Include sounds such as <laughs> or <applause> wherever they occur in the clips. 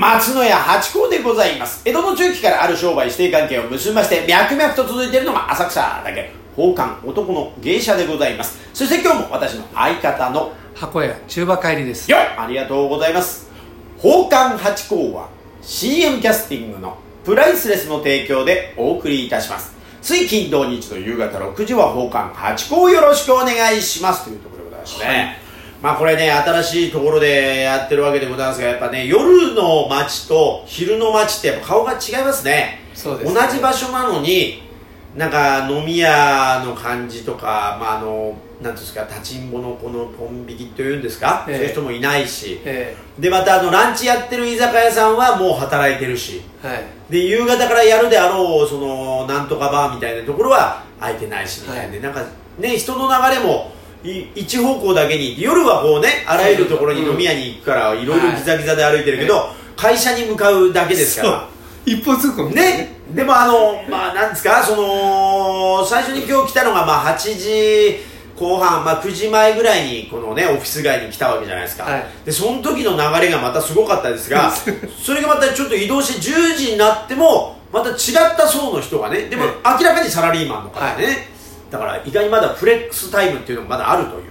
松野屋八甲でございます。江戸の中期からある商売指定関係を結びまして、脈々と続いているのが浅草だけ、宝冠男の芸者でございます。そして今日も私の相方の箱屋中馬帰りですよっありがとうございます。宝冠八甲は CM キャスティングのプライスレスの提供でお送りいたします。水金土日の夕方6時は宝冠八甲よろしくお願いしますというところでございますね。まあこれね、新しいところでやってるわけでございますが、やっぱね、夜の街と昼の街ってやっぱ顔が違いますね。そうですね。同じ場所なのに、なんか飲み屋の感じとか、まああの、なんですか、立ちんぼのこのポン引きというんですか、ええ。そういう人もいないし、えで、またあの、ランチやってる居酒屋さんはもう働いてるし、えはい。で、夕方からやるであろう、その、なんとかバーみたいなところは空いてないし、みたいな、はい。なんか、ね、人の流れも、い一方向だけに、夜はこうね、あらゆるところに飲み屋に行くから、いろいろギザギザで歩いてるけど、は会社に向かうだけですから。一方通行みたいなね、でもあの、まあ、なんですか、その、最初に今日来たのが、まあ、8時後半、まあ、9時前ぐらいに、このね、オフィス街に来たわけじゃないですか。はい。で、その時の流れがまたすごかったですが、<laughs> それがまたちょっと移動して10時になっても、また違った層の人がね、でもえ明らかにサラリーマンの方でね、だから意外にまだフレックスタイムっていうのがまだあるという。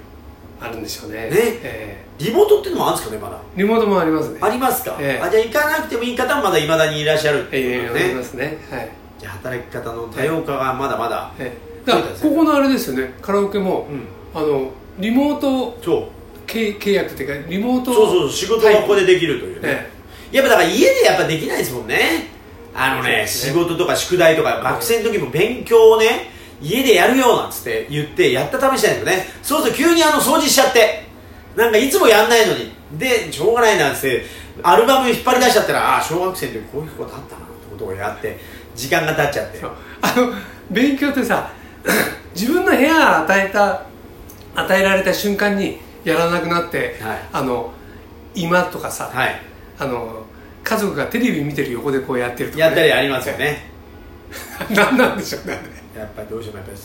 あるんでしょうねねえリモートっていうのもあるんですかね、まだ？えリモートもありますねありますか、ええあじゃあ行かなくてもいい方もまだいまだにいらっしゃるってえいうことね。えありますねはいじゃあ働き方の多様化がまだまだ、ええだからここのあれですよねカラオケもうんあのリモートそう契契約っていうかリモートそうそう仕事がここでできるというね、えやっぱだから家でやっぱできないですもんねあのねね事とか宿題とか学生の時も勉強をね家でやるよなんつって言ってやった試しないんですよね。そうすると急にあの掃除しちゃってなんかいつもやんないのに。でしょうがないなっつってアルバム引っ張り出しちゃったらああ小学生の時こういうことあったなってことをやって時間が経っちゃって。あの勉強ってさ <coughs> 自分の部屋与えた与えられた瞬間にやらなくなって、はい。あの今とかさ、はい。あの家族がテレビ見てる横でこうやってるとか、やったりありますよね。<laughs> 何なんでしょうねやっぱりどうしてもやっぱり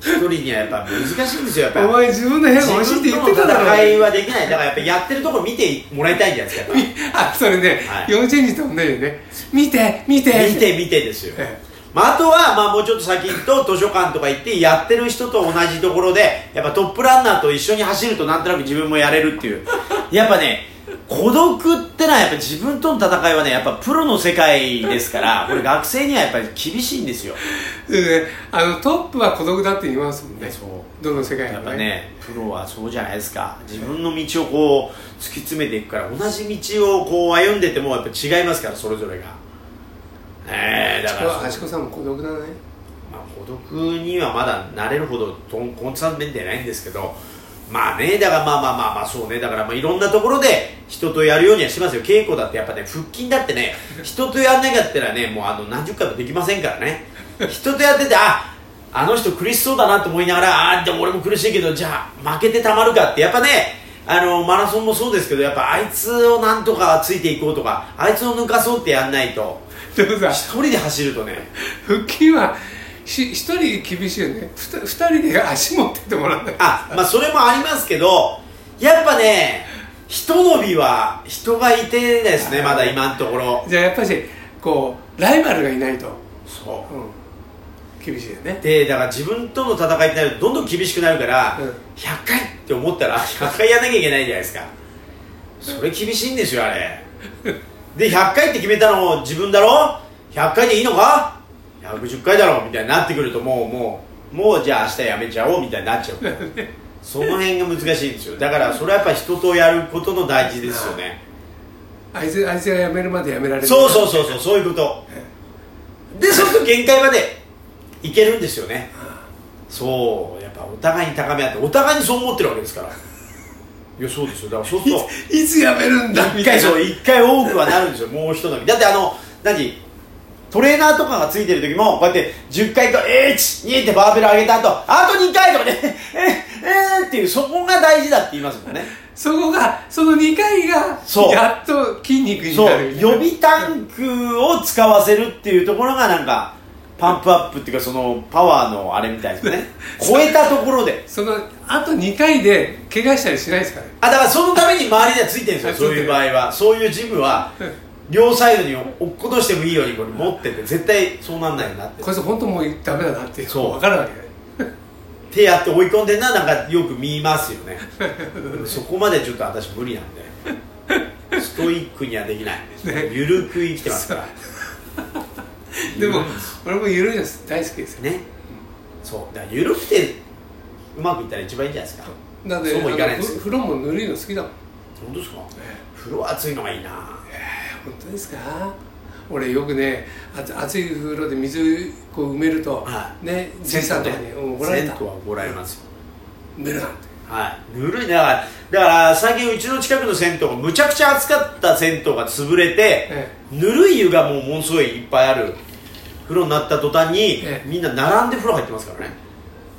一人にはやっぱ難しいんですよやっぱ。りお前自分の部屋が欲しいって言ってただろ。戦いはできない。だからやっぱやってるところ見てもらいたいんじゃないですか <laughs> あそれね、はい。幼稚園児と同じでね。見て見て。ぱ見て見てですよ、えまあ、あとは、まあ、もうちょっと先行くと図書館とか行ってやってる人と同じところでやっぱトップランナーと一緒に走るとなんとなく自分もやれるっていう。やっぱね孤独ってのはやっぱ自分との戦いはねやっぱプロの世界ですから <laughs> これ学生にはやっぱり厳しいんですよ。でね。あのトップは孤独だって言いますもんね。そう。どの世界やっもねぱねプロはそうじゃないですか。自分の道をこう突き詰めていくから同じ道をこう歩んでてもやっぱ違いますからそれぞれが。ねえだからはしこさんも孤独だね。まあ、孤独にはまだ慣れるほどとんコンサンメンでないんですけどまあねだからまあまあまあまあそうね。だからまあいろんなところで人とやるようにはしますよ。稽古だってやっぱね腹筋だってね人とやんなかったらねもうあの何十回もできませんからね。人とやっててああの人苦しそうだなと思いながらああでも俺も苦しいけどじゃあ負けてたまるかってやっぱねあのマラソンもそうですけどやっぱあいつをなんとかついていこうとかあいつを抜かそうってやんないと。一人で走るとね。腹筋はし一人厳しいよね。ふた二人で足持ってってもらうんだよあまあそれもありますけどやっぱねひと伸びは人がいてですねまだ今のところ。じゃあやっぱしこうライバルがいないと、そう。ん、厳しいよね。うでだから自分との戦いってなるとどんどん厳しくなるから、うん。100回って思ったら100回やんなきゃいけないじゃないですか。それ厳しいんですよあれ。で100回って決めたのも自分だろ？100回でいいのか？110回だろみたいになってくるともうもうもうじゃあ明日やめちゃおうみたいになっちゃう <laughs> その辺が難しいんですよ。だからそれはやっぱ人とやることの大事ですよね。あいつあいつが辞めるまで辞められる。そうそうそうそうそういうこと。でそうすると限界までいけるんですよね。そうやっぱお互いに高め合ってお互いにそう思ってるわけですから。いやそうですよ。だからそうするといつ辞めるんだみ一たいな。回そう一回多くはなるんですよ。もう一伸びだってあの何？トレーナーとかがついてる時もこうやって10回か12ってバーベル上げた後あと2回とかねえ <laughs> えー、っていうそこが大事だって言いますもんね。そこがその2回がそう。やっと筋肉にそうなる。みたいな予備タンクを使わせるっていうところがなんかパンプアップっていうかそのパワーのあれみたいですね。<laughs> 超えたところで。そのあと2回で怪我したりしないですかねあだからそのために周りではついてるんですよあそういう場合はそういうジムは両サイドに落っことしてもいいようにこれ持ってて絶対そうなんないよなって。こいつ本当もうダメだなってそう。分かるわけ手やって追い込んでんななんかよく見ますよね。<laughs> そこまでちょっと私無理なんで。ストイックにはできない、ね。ゆるく生きてますから。<laughs> でも俺も緩いの大好きですよ。ね。そう。だからゆるくてうまくいったら一番いいんじゃないですか。だってそうもいかないです風呂もぬるいの好きだもん。本当ですか？風呂熱いのがいいな本当ですか？俺よくねあ熱い風呂で水こう埋めると、はねじいさんとかにうん怒られた。銭湯は怒られますよ。るなはい。ぬるい。ねだからだから最近うちの近くの銭湯がむちゃくちゃ暑かった銭湯が潰れて、え。ぬるい湯がもうものすごいいっぱいある。風呂になった途端に、ええ。みんな並んで風呂入ってますからね。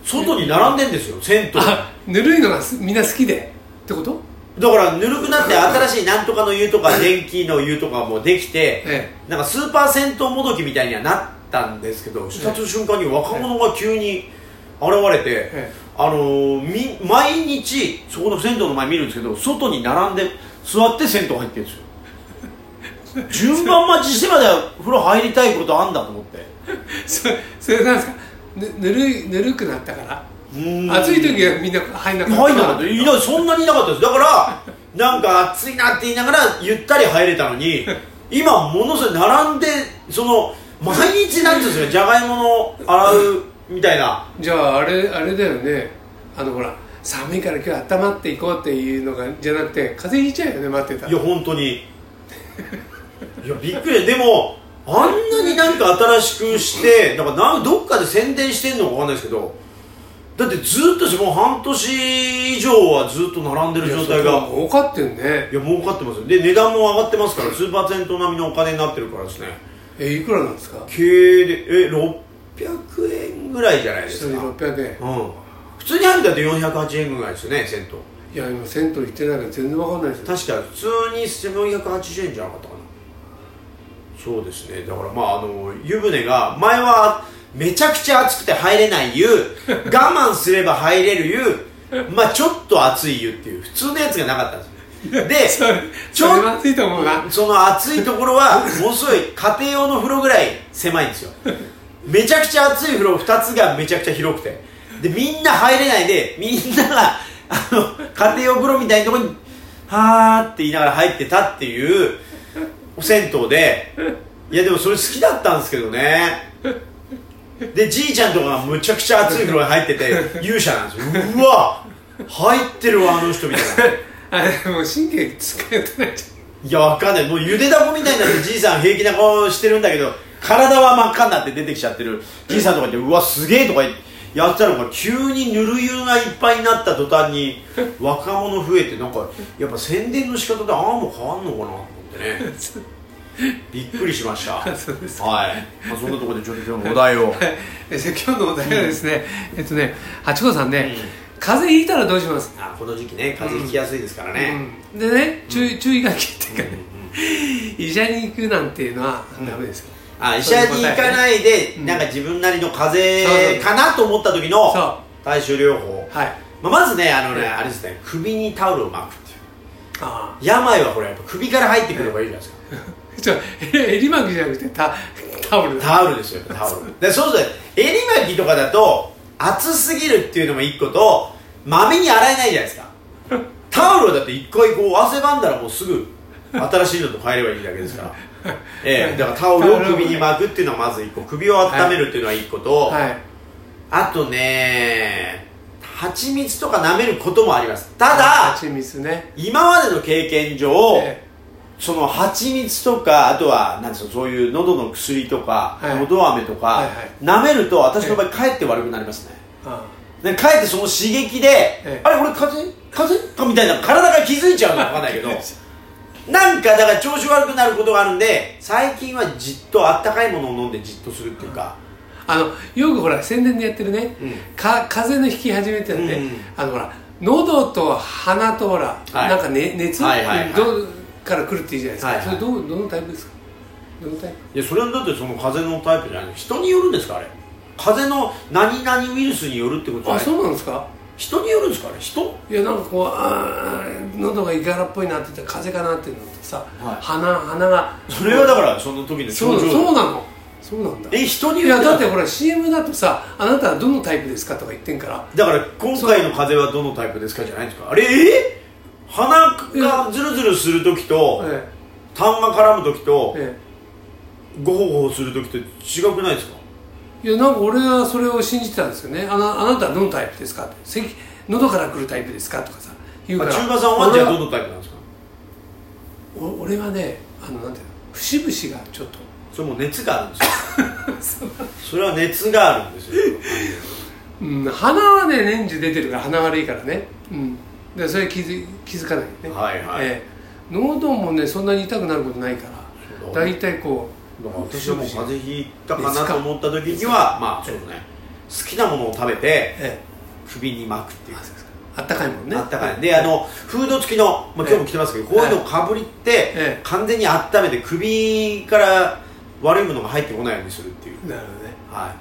外に並んでんですよ銭湯。あぬるいのがすみんな好きで。ってこと？だからぬるくなって新しいなんとかの湯とか電気の湯とかもできて、えなんかスーパー銭湯もどきみたいにはなったんですけどした瞬間に若者が急に現れて、えあのーみ毎日そこの銭湯の前見るんですけど外に並んで座って銭湯入ってるんですよ。<laughs> 順番待ちしてまで風呂入りたいことあんだと思って。そそれなんですか？ぬぬるいぬるくなったから暑い時はみんな入んなかった。入んなかった。いやそんなにいなかったです。だからなんか暑いなって言いながらゆったり入れたのに <laughs> 今ものすごい並んでその毎日なんていうんですかじゃがいもの洗うみたいな。じゃああれあれだよね。あのほら寒いから今日温まっていこうっていうのがじゃなくて風邪ひいちゃうよね待ってたら。いや本当に。いやびっくり。でもあんなになんか新しくしてなんかなんどっかで宣伝してんのかわかんないですけどだってずっとしもう半年以上はずっと並んでる状態が。儲かってんね。いや儲かってますよ。で値段も上がってますからスーパー銭湯並みのお金になってるからですね。えいくらなんですか？経営でえ600円ぐらいじゃないですか。600円。うん。普通に入るんだって408円ぐらいですよね銭湯。いや今銭湯行ってないから全然わかんないですよ。確か普通に480円じゃなかったかな。そうですね。だからまああの湯船が前はめちゃくちゃ熱くて入れない湯我慢すれば入れる湯まあちょっと熱い湯っていう。普通のやつがなかったんですよ。でちょ <laughs> それまずいと思うな。その熱いところはものすごい家庭用の風呂ぐらい狭いんですよ。めちゃくちゃ熱い風呂2つがめちゃくちゃ広くて。でみんな入れないでみんながあの家庭用風呂みたいなところにはーって言いながら入ってたっていう銭湯で。いやでもそれ好きだったんですけどねでじいちゃんとかがむちゃくちゃ熱い風呂に入ってて <laughs> 勇者なんですよ。うわ入ってるわあの人みたいな。<laughs> あれもう神経使えてないじいやわかんない。もうゆでだこみたいになってじいさん平気な顔してるんだけど体は真っ赤になって出てきちゃってる。じいさんとか言ってうわすげえとかやってたのが急にぬる湯がいっぱいになった途端に <laughs> 若者増えてなんかやっぱ宣伝の仕方でああも変わんのかなと思ってね <laughs> びっくりしました。ゃ <laughs> んそうですか。はい、まあ、そんなところでちょっと今日のお題を。えじゃあ今日のお題はですね、えっとね八子さんね、うん。風邪ひいたらどうします？あこの時期ね風邪ひきやすいですからね、うん。でね注意注意書きっていうかね、うん医者に行くなんていうのはダメですよ、あ医者に行かないで、うん。なんか自分なりの風邪かなと思った時のそう対処療法。はい。まあ、まずねあのね、うん。あれですね首にタオルを巻くっていう。あ病はこれやっぱ首から入ってくればいいじゃないですか、<laughs> あちょえ襟巻きじゃなくてタタオルだ。タオルですよタオル。でそうすると襟巻きとかだと熱すぎるっていうのも一個とまめに洗えないじゃないですか。<laughs> タオルはだって一回こう汗ばんだらもうすぐ新しいのと変えればいいだけですから。ええだからタオルを首に巻くっていうのはまず一個。首を温めるっていうのは一個と、はい。あとね蜂蜜とか舐めることもあります。ただ蜂蜜ね。今までの経験上、えその蜂蜜とかあとはなんですかそういう喉の薬とか、はい。喉飴とか、はいはい。舐めると私の場合かえ。って悪くなりますね。あでかえってその刺激で、えあれ俺風邪？風邪？かみたいな体が気づいちゃうのか分かんないけど <laughs> なんかだから調子悪くなることがあるんで最近はじっとあったかいものを飲んでじっとするっていうか、あのよくほら宣伝でやってるね、うん。か風邪の引き始めってやって、うん。あのほら喉と鼻とほら、はい。なんか、ね、熱、はいはいはい。どう？から来るっていうじゃないですか、はいはい。それどうどのタイプですか？どのタイプ？いやそれはだってその風邪のタイプじゃない。人によるんですかあれ。風邪の何々ウイルスによるってことあそうなんですか？人によるんですかあれ。人？いやなんかこうあー喉がいがらっぽいなって言ったら風邪かなっていうのとさ、はい。鼻鼻が。それはだからその時のそう症状。そうなの。そうなんだ。え人にいやだってほら CM だとさあなたはどのタイプですかとか言ってんから。だから今回の風邪はどのタイプですかじゃないんですか。あれえ鼻がズルズルする時とえ痰が絡む時とええ。ゴホゴホする時って違くないですか？えいやなんか俺はそれを信じてたんですよね。あなあなたはどのタイプですか？って咳喉から来るタイプですか？とかさ言うから。あ中華さんはじゃあ俺どのタイプなんですか？お俺はねあのなんていうの節々がちょっと。それもう熱があるんですよ。<laughs> それは熱があるんですよ。うん、鼻はね年中出てるから鼻悪いからね、うん、でそれ気づ気づかないよね。はいはい。ええ。喉もねそんなに痛くなることないから大体こだから私はもう風邪ひいたかなと思った時にはまあそうね。好きなものを食べてう、え。首に巻くっていうえ、あったか。いもんね。あったかい。であのフード付きの、まあ、今日も着てますけど、こういうのをかぶりって、ええ。完全に温めて首から悪いものが入ってこないようにするっていう。なるほどね、ははい、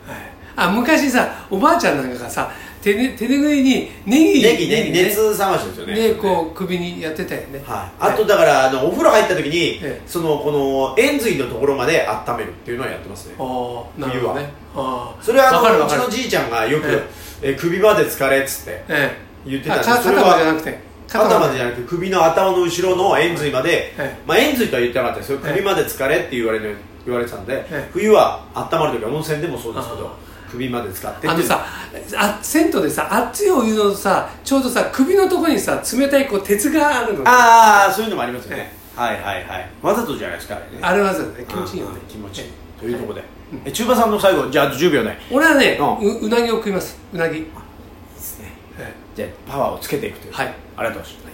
あ昔さおばあちゃんなんかがさ手,、ね、手拭いにネギいネギねね。熱冷ましですよね。ね。こう首にやってたよね。はい、あとだからあのお風呂入った時に、ええ。そのこの円髄のところまで温めるっていうのはやってますね。ああなるほどね。ああそれはあのうちのじいちゃんがよく、ええ。首まで疲れっつってええ。言ってたんです。あかそれは肩までじゃなくて。肩まで。じゃなくて首の頭の後ろの円髄まで、ええ。まあ、円髄とは言ってなかったですよええ首まで疲れって言われる言われてたんで、ええ。冬は温まる時は温泉でもそうですけどあ首まで使ってあのさあ銭湯でさ熱いお湯のさちょうどさ首のところにさ冷たいこう鉄があるの。ああそういうのもありますよね、はいはいはい。わざとじゃないですかあれね。あれはさね気持ちいいよね。うん気持ちいい。というところで、え中馬さんの最後じゃああと10秒ね。俺はねうううなぎを食います。うなぎ、いいですね。えじゃあパワーをつけていくという。はい。ありがとうございました